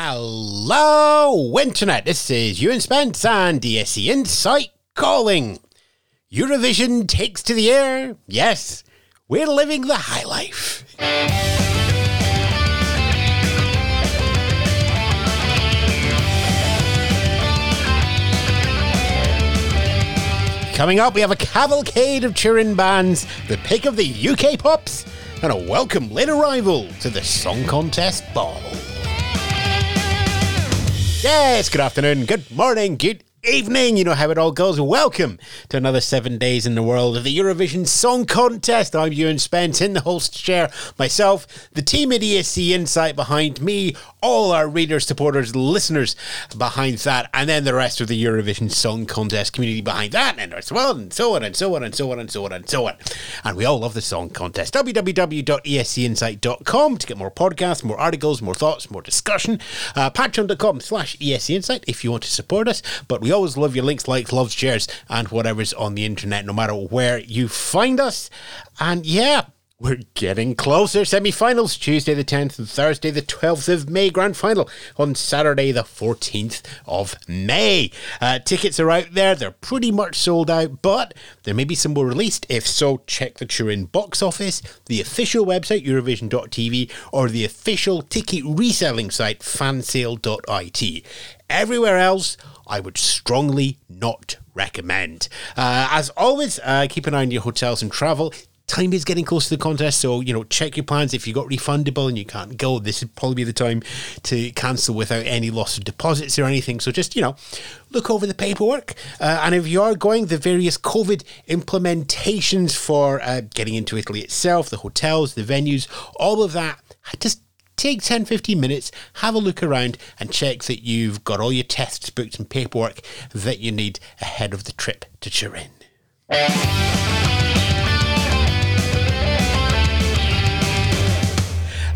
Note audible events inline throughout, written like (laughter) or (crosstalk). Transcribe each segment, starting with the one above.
Hello, Internet. This is Ewan Spence and ESC Insight calling. Eurovision takes to the air. Yes, we're living the high life. Coming up, we have a cavalcade of Turin bands, the pick of the UK pops, and a welcome late arrival to the Song Contest Ball. Yes, good afternoon, good morning, good evening. You know how it all goes. Welcome to another seven days in the world of the Eurovision Song Contest. I'm Ewan Spence in the host chair. Myself, the team at ESC Insight behind me, all our readers, supporters, listeners behind that, and then the rest of the Eurovision Song Contest community behind that, and so on and so on and so on and so on and so on and so on. And we all love the Song Contest. www.escinsight.com to get more podcasts, more articles, more thoughts, more discussion. Uh, Patreon.com slash ESC Insight if you want to support us. But we always love your links, likes, loves, shares, and whatever's on the internet, no matter where you find us. And yeah, we're getting closer. Semi finals Tuesday the 10th and Thursday the 12th of May. Grand final on Saturday the 14th of May. Uh, tickets are out there. They're pretty much sold out, but there may be some more released. If so, check the Turin box office, the official website, Eurovision.tv, or the official ticket reselling site, fansale.it. Everywhere else, I would strongly not recommend. Uh, as always, uh, keep an eye on your hotels and travel. Time is getting close to the contest, so you know check your plans. If you got refundable and you can't go, this would probably be the time to cancel without any loss of deposits or anything. So just you know, look over the paperwork, uh, and if you are going, the various COVID implementations for uh, getting into Italy itself, the hotels, the venues, all of that. Just take 10 15 minutes have a look around and check that you've got all your tests booked and paperwork that you need ahead of the trip to Turin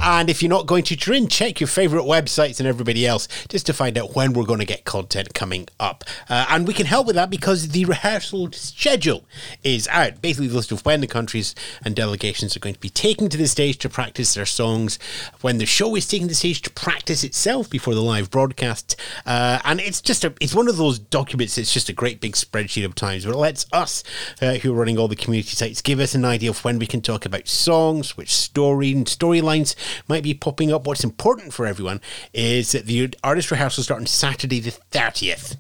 And if you're not going to Turin, check your favourite websites and everybody else just to find out when we're going to get content coming up. Uh, and we can help with that because the rehearsal schedule is out. Basically, the list of when the countries and delegations are going to be taking to the stage to practice their songs, when the show is taking the stage to practice itself before the live broadcast. Uh, and it's just a, it's one of those documents. It's just a great big spreadsheet of times, but it lets us uh, who are running all the community sites give us an idea of when we can talk about songs, which story storylines might be popping up. What's important for everyone is that the artist rehearsals start on Saturday the 30th.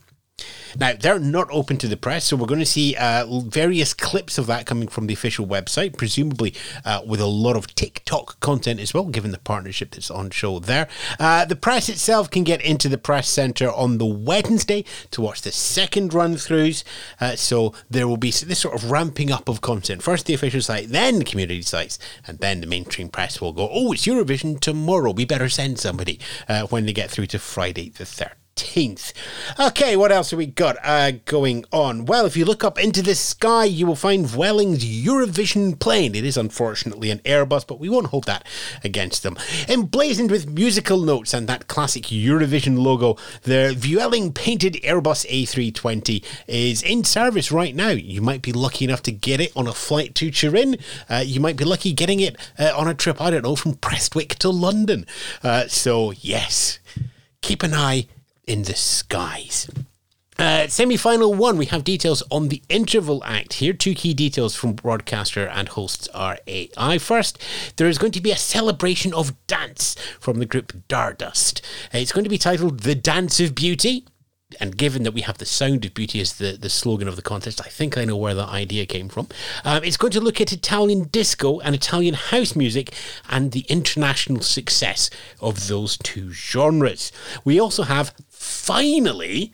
Now, they're not open to the press, so we're going to see uh, various clips of that coming from the official website, presumably uh, with a lot of TikTok content as well, given the partnership that's on show there. Uh, the press itself can get into the press centre on the Wednesday to watch the second run throughs, uh, so there will be this sort of ramping up of content. First the official site, then the community sites, and then the mainstream press will go, oh, it's Eurovision tomorrow, we better send somebody uh, when they get through to Friday the 3rd. 18th. Okay, what else have we got uh, going on? Well, if you look up into the sky, you will find Vueling's Eurovision plane. It is unfortunately an Airbus, but we won't hold that against them. Emblazoned with musical notes and that classic Eurovision logo, the Vueling painted Airbus A320 is in service right now. You might be lucky enough to get it on a flight to Turin. Uh, you might be lucky getting it uh, on a trip, I don't know, from Prestwick to London. Uh, so, yes, keep an eye in the skies. Uh, Semi final one, we have details on the interval act here. Two key details from broadcaster and hosts RAI. First, there is going to be a celebration of dance from the group Dardust. Uh, it's going to be titled The Dance of Beauty and given that we have the sound of beauty as the, the slogan of the contest, I think I know where that idea came from. Um, it's going to look at Italian disco and Italian house music and the international success of those two genres. We also have finally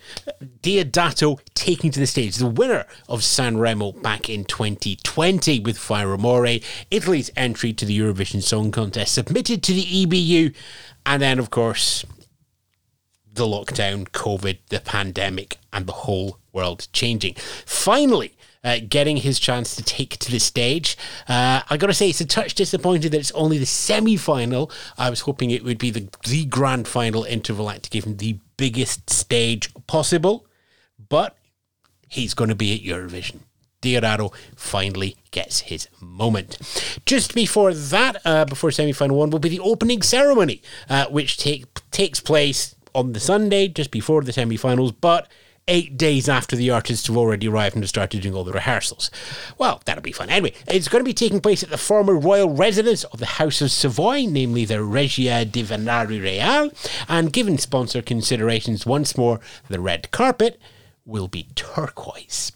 Diodato taking to the stage, the winner of Sanremo back in 2020 with Fai Rumore, Italy's entry to the Eurovision Song Contest, submitted to the EBU, and then, of course, the lockdown, COVID, the pandemic, and the whole world changing. Finally, uh, getting his chance to take to the stage. Uh, I gotta say, it's a touch disappointed that it's only the semi final. I was hoping it would be the, the grand final interval act to give him the biggest stage possible, but he's to be at Eurovision. Diodato finally gets his moment. Just before that, uh, before semi final one, will be the opening ceremony, uh, which take, takes place on the Sunday, just before the semi finals, but eight days after the artists have already arrived and have started doing all the rehearsals. Well, that'll be fun. Anyway, it's going to be taking place at the former royal residence of the House of Savoy, namely the Reggia di Venaria Reale, and given sponsor considerations once more, the red carpet will be turquoise.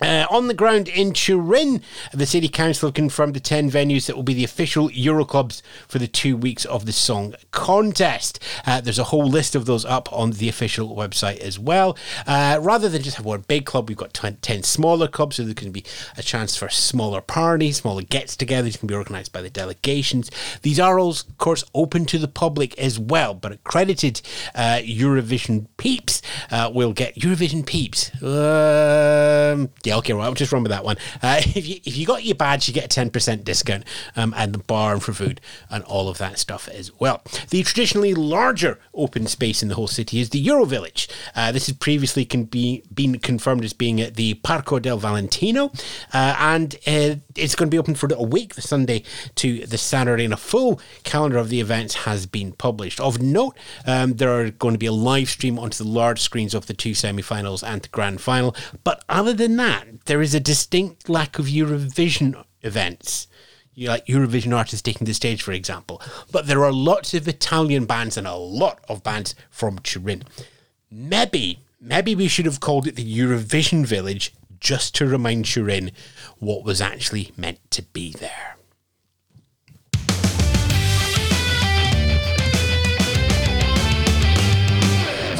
Uh, on the ground in Turin, the City Council have confirmed the 10 venues that will be the official Euroclubs for the two weeks of the song contest. Uh, there's a whole list of those up on the official website as well. Uh, rather than just have one big club, we've got 10 smaller clubs, so there can be a chance for smaller parties, smaller gets togethers can be organised by the delegations. These are all, of course, open to the public as well, but accredited uh, Eurovision peeps uh, will get Eurovision peeps. Um, yeah, okay, right. I'll just run with that one. Uh, (laughs) if you if you got your badge, you get a ten percent discount, um, and the bar and for food and all of that stuff as well. The traditionally larger open space in the whole city is the Euro Village. Uh, this has previously can be been confirmed as being at the Parco del Valentino, uh, and uh, it's going to be open for a week, the Sunday to the Saturday, and a full calendar of the events has been published. Of note, um, there are going to be a live stream onto the large screens of the two semi-finals and the grand final. But other than that that, there is a distinct lack of Eurovision events. You like Eurovision artists taking the stage, for example. But there are lots of Italian bands and a lot of bands from Turin. Maybe, maybe we should have called it the Eurovision Village just to remind Turin what was actually meant to be there.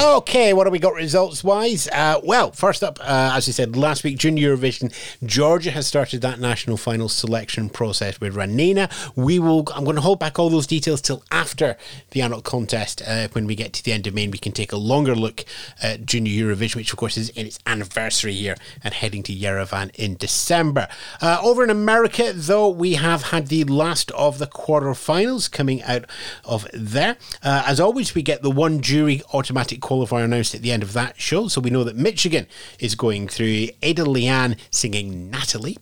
Okay, what have we got results wise? Uh, well, first up, uh, as I said last week, Junior Eurovision, Georgia has started that national final selection process with Ranina. We will. I'm going to hold back all those details till after the adult contest. Uh, when we get to the end of May, we can take a longer look at Junior Eurovision, which of course is in its anniversary year and heading to Yerevan in December. Uh, over in America, though, we have had the last of the quarterfinals coming out of there. Uh, as always, we get the one jury automatic qualifier announced at the end of that show. So we know that Michigan is going through Ada LeAnn singing Natalie.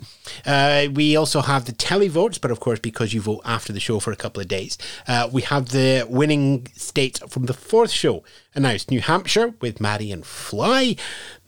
Uh, we also have the televotes, but of course, because you vote after the show for a couple of days, uh, we have the winning states from the fourth show announced New Hampshire with Marion Fly.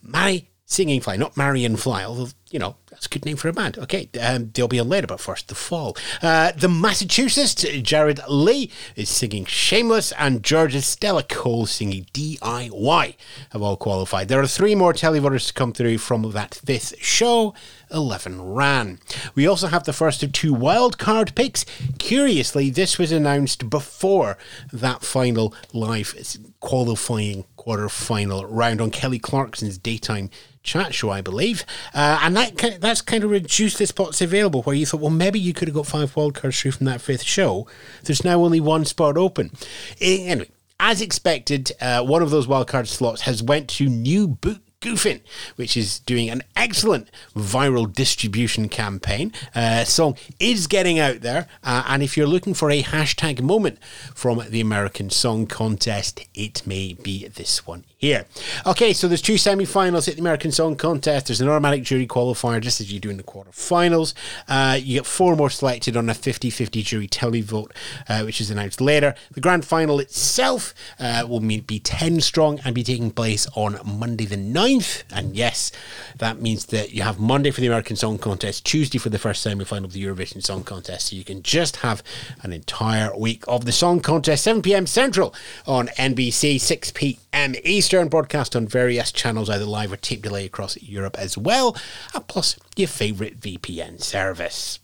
Mary Singing Fly, not Marion Fly, although, you know, that's a good name for a band. Okay, um, they'll be on later, but first, The Fall. Uh, the Massachusetts, Jared Lee, is singing Shameless, and Georgia's Stela Cole singing DIY have all qualified. There are three more televoters to come through from that fifth show. 11 ran. We also have the first of two wildcard picks. Curiously, this was announced before that final live qualifying quarter final round on Kelly Clarkson's daytime chat show, I believe. Uh, and that that's kind of reduced the spots available where you thought, well, maybe you could have got five wildcards through from that fifth show. There's now only one spot open. Anyway, as expected, uh, one of those wildcard slots has went to New Boot Goofin, which is doing an excellent viral distribution campaign. Uh, song is getting out there, uh, and if you're looking for a hashtag moment from the American Song Contest, it may be this one here. Okay, so there's two semi-finals at the American Song Contest. There's an automatic jury qualifier, just as you do in the quarterfinals. Uh, you get four more selected on a 50-50 jury televote, uh, which is announced later. The grand final itself uh, will be 10 strong and be taking place on Monday the 9th. And yes, that means that you have Monday for the American Song Contest, Tuesday for the first semi-final of the Eurovision Song Contest. So you can just have an entire week of the Song Contest, 7 p.m. Central on NBC, 6 p.m. Eastern. Stern broadcast on various channels, either live or tape delay across Europe as well, and plus your favourite VPN service.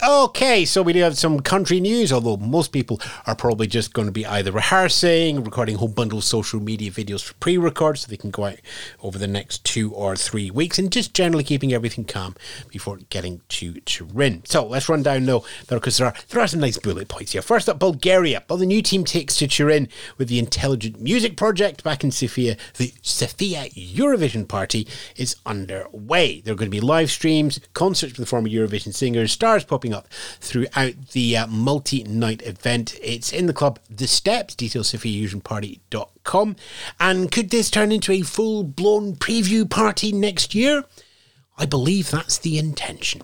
Okay, so we do have some country news, although most people are probably just going to be either rehearsing, recording a whole bundle of social media videos for pre record so they can go out over the next two or three weeks and just generally keeping everything calm before getting to Turin. So let's run down now, because there are, there are some nice bullet points here. First up, Bulgaria. Well, the new team takes to Turin with the Intelligent Music Project back in Sofia. The Sofia Eurovision Party is underway. There are going to be live streams, concerts with the former Eurovision singers, stars popping popping up throughout the uh, multi night event. It's in the club The Steps, details SofiaEusionParty.com. And could this turn into a full blown preview party next year? I believe that's the intention.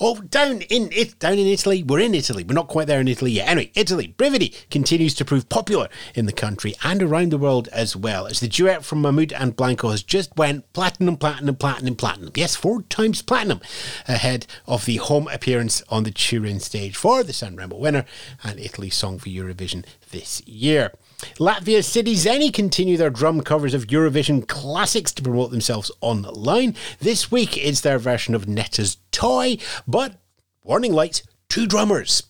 Oh, down in it, down in Italy. We're in Italy. We're not quite there in Italy yet. Anyway, Italy. Brividi continues to prove popular in the country and around the world as well. As the duet from Mahmood and Blanco has just went platinum, platinum, platinum, platinum. Yes, four times platinum ahead of the home appearance on the Turin stage for the Sanremo winner and Italy's song for Eurovision this year. Latvia's Citi Zēni continue their drum covers of Eurovision classics to promote themselves online. This week it's their version of Netta's Toy, but warning lights, two drummers.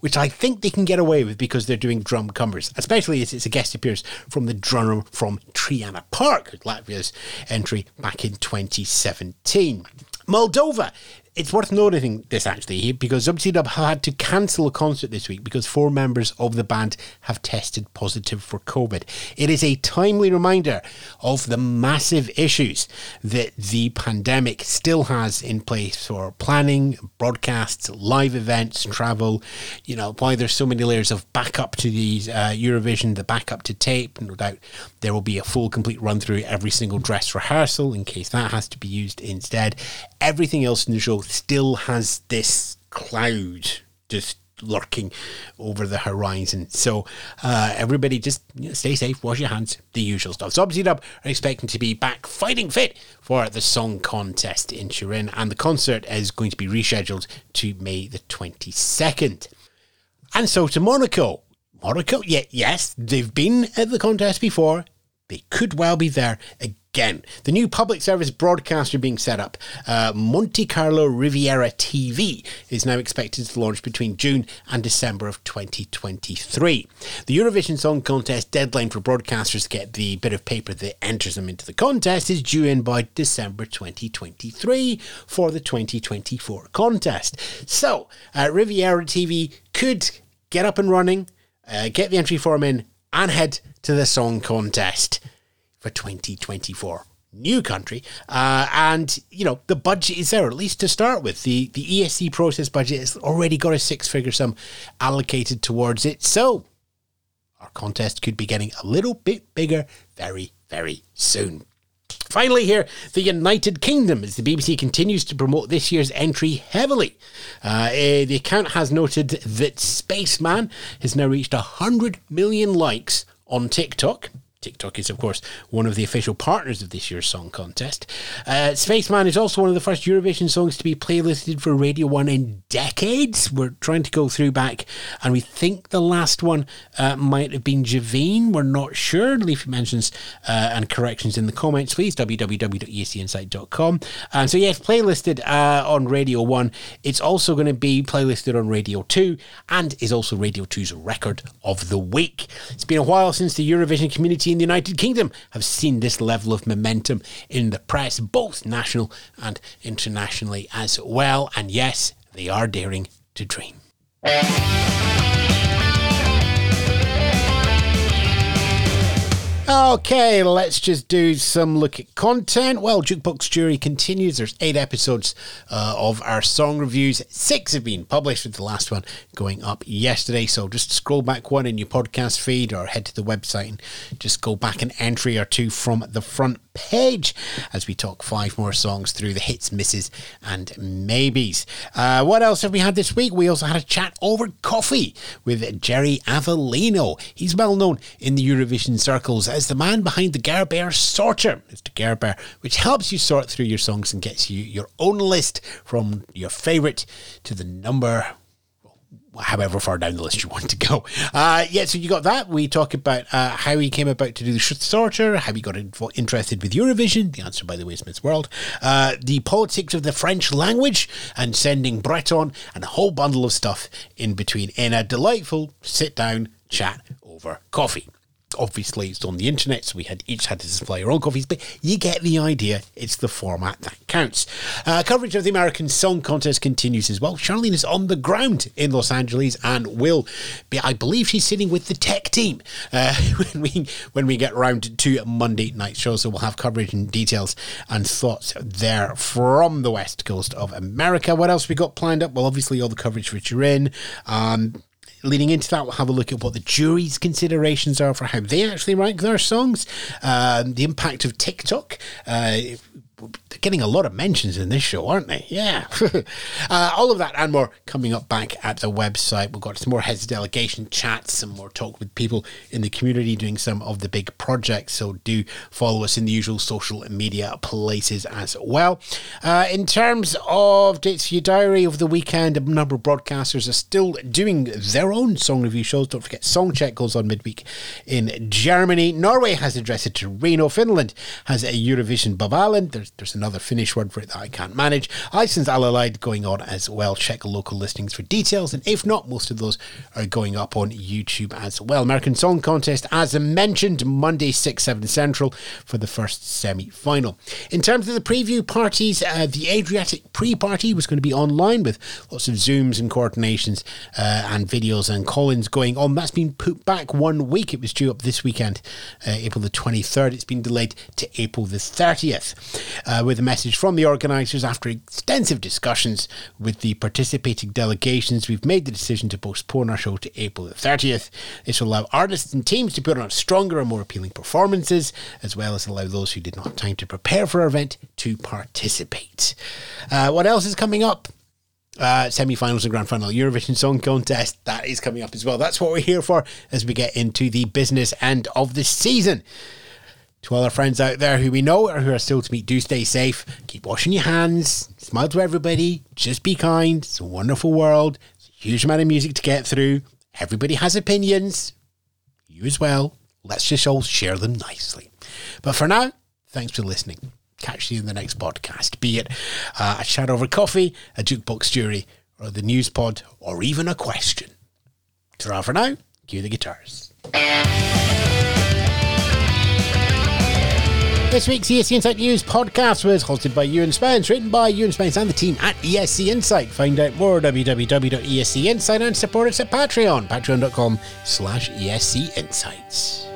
Which I think they can get away with because they're doing drum covers, especially as it's a guest appearance from the drummer from Triana Park, Latvia's entry back in 2017. Moldova it's worth noting this actually because Zub Dub had to cancel a concert this week because four members of the band have tested positive for COVID. It is a timely reminder of the massive issues that the pandemic still has in place for planning, broadcasts, live events, travel. You know, why there's so many layers of backup to these uh, Eurovision, the backup to tape. No doubt there will be a full, complete run through every single dress rehearsal in case that has to be used instead. Everything else in the show still has this cloud just lurking over the horizon. So uh, everybody just you know, stay safe, wash your hands, the usual stuff. So obviously Dub are expecting to be back fighting fit for the song contest in Turin and the concert is going to be rescheduled to May the 22nd. And so to Monaco. Monaco, yeah, yes, they've been at the contest before. They could well be there again. The new public service broadcaster being set up, uh, Monte Carlo Riviera TV, is now expected to launch between June and December of 2023. The Eurovision Song Contest deadline for broadcasters to get the bit of paper that enters them into the contest is due in by December 2023 for the 2024 contest. So, uh, Riviera TV could get up and running, uh, get the entry form in, and head to the song contest for 2024 new country. Uh, and, you know, the budget is there, at least to start with. The, the ESC process budget has already got a six figure sum allocated towards it. So our contest could be getting a little bit bigger very, very soon. Finally, here, the United Kingdom, as the BBC continues to promote this year's entry heavily. Uh, eh, the account has noted that Spaceman has now reached 100 million likes on TikTok. TikTok is, of course, one of the official partners of this year's song contest. Uh, Spaceman is also one of the first Eurovision songs to be playlisted for Radio 1 in decades. We're trying to go through back, and we think the last one uh, might have been Javine. We're not sure. Leave mentions uh, and corrections in the comments, please. www.escinsight.com. And so, yes, playlisted uh, on Radio 1. It's also going to be playlisted on Radio 2 and is also Radio 2's record of the week. It's been a while since the Eurovision community in the United Kingdom have seen this level of momentum in the press, both national and internationally as well. And yes, they are daring to dream. Okay, let's just do some look at content. Well, Jukebox Jury continues. There's eight episodes uh, of our song reviews. Six have been published, with the last one going up yesterday. So just scroll back one in your podcast feed or head to the website and just go back an entry or two from the front page as we talk five more songs through the hits, misses, and maybes. Uh, what else have we had this week? We also had a chat over coffee with Jerry Avellino. He's well known in the Eurovision circles as the man behind the Gerber Sorter, Mr. Gerber, which helps you sort through your songs and gets you your own list from your favourite to the number however far down the list you want to go. Uh, yeah, so you got that. We talk about uh, how he came about to do the sorter, how he got interested with Eurovision. The answer, by the way, is Miss World. Uh, the politics of the French language and sending Breton, and a whole bundle of stuff in between in a delightful sit down chat over coffee obviously it's on the internet, so we had each had to supply our own coffees, but you get the idea. It's the format that counts. Uh, coverage of the American Song Contest continues as well. Charlene is on the ground in Los Angeles and will be, I believe she's sitting with the tech team uh, (laughs) when we when we get round to Monday night show. So we'll have coverage and details and thoughts there from the west coast of America. What else we got planned up? Well, obviously all the coverage for Turin. Um, leading into that, we'll have a look at what the jury's considerations are for how they actually rank their songs, um, the impact of TikTok. Uh, they're getting a lot of mentions in this show, aren't they? Yeah. (laughs) uh, all of that and more coming up back at the website. We've got some more heads of delegation chats, some more talk with people in the community doing some of the big projects. So do follow us in the usual social media places as well. Uh, in terms of dates for your diary over the weekend, a number of broadcasters are still doing their own song review shows. Don't forget, Song Check goes on midweek in Germany. Norway has addressed it to Reno. Finland has a Eurovision Bob Island. There's, there's another Finnish word for it that I can't manage. Iceland's Alla leið going on as well. Check local listings for details. And if not, most of those are going up on YouTube as well. American Song Contest, as mentioned, Monday, 6, 7 Central for the first semi final. In terms of the preview parties, uh, the Adriatic pre party was going to be online with lots of Zooms and coordinations uh, and videos and call ins going on. That's been put back one week. It was due up this weekend, uh, April the 23rd. It's been delayed to April the 30th. Uh, with a message from the organisers after extensive discussions with the participating delegations, we've made the decision to postpone our show to April the 30th. This will allow artists and teams to put on stronger and more appealing performances, as well as allow those who did not have time to prepare for our event to participate. Uh, what else is coming up? Uh, semi-finals and grand final Eurovision Song Contest that is coming up as well. That's what we're here for as we get into the business end of the season. To all our friends out there who we know or who are still to meet, do stay safe. Keep washing your hands. Smile to everybody. Just be kind. It's a wonderful world. It's a huge amount of music to get through. Everybody has opinions. You as well. Let's just all share them nicely. But for now, thanks for listening. Catch you in the next podcast, be it uh, a chat over coffee, a jukebox jury, or the news pod, or even a question. Ta for now, cue the guitars. This week's ESC Insight News podcast was hosted by Ewan Spence, written by Ewan Spence and the team at ESC Insight. Find out more at www.escinsight and support us at Patreon, patreon.com slash ESC Insights.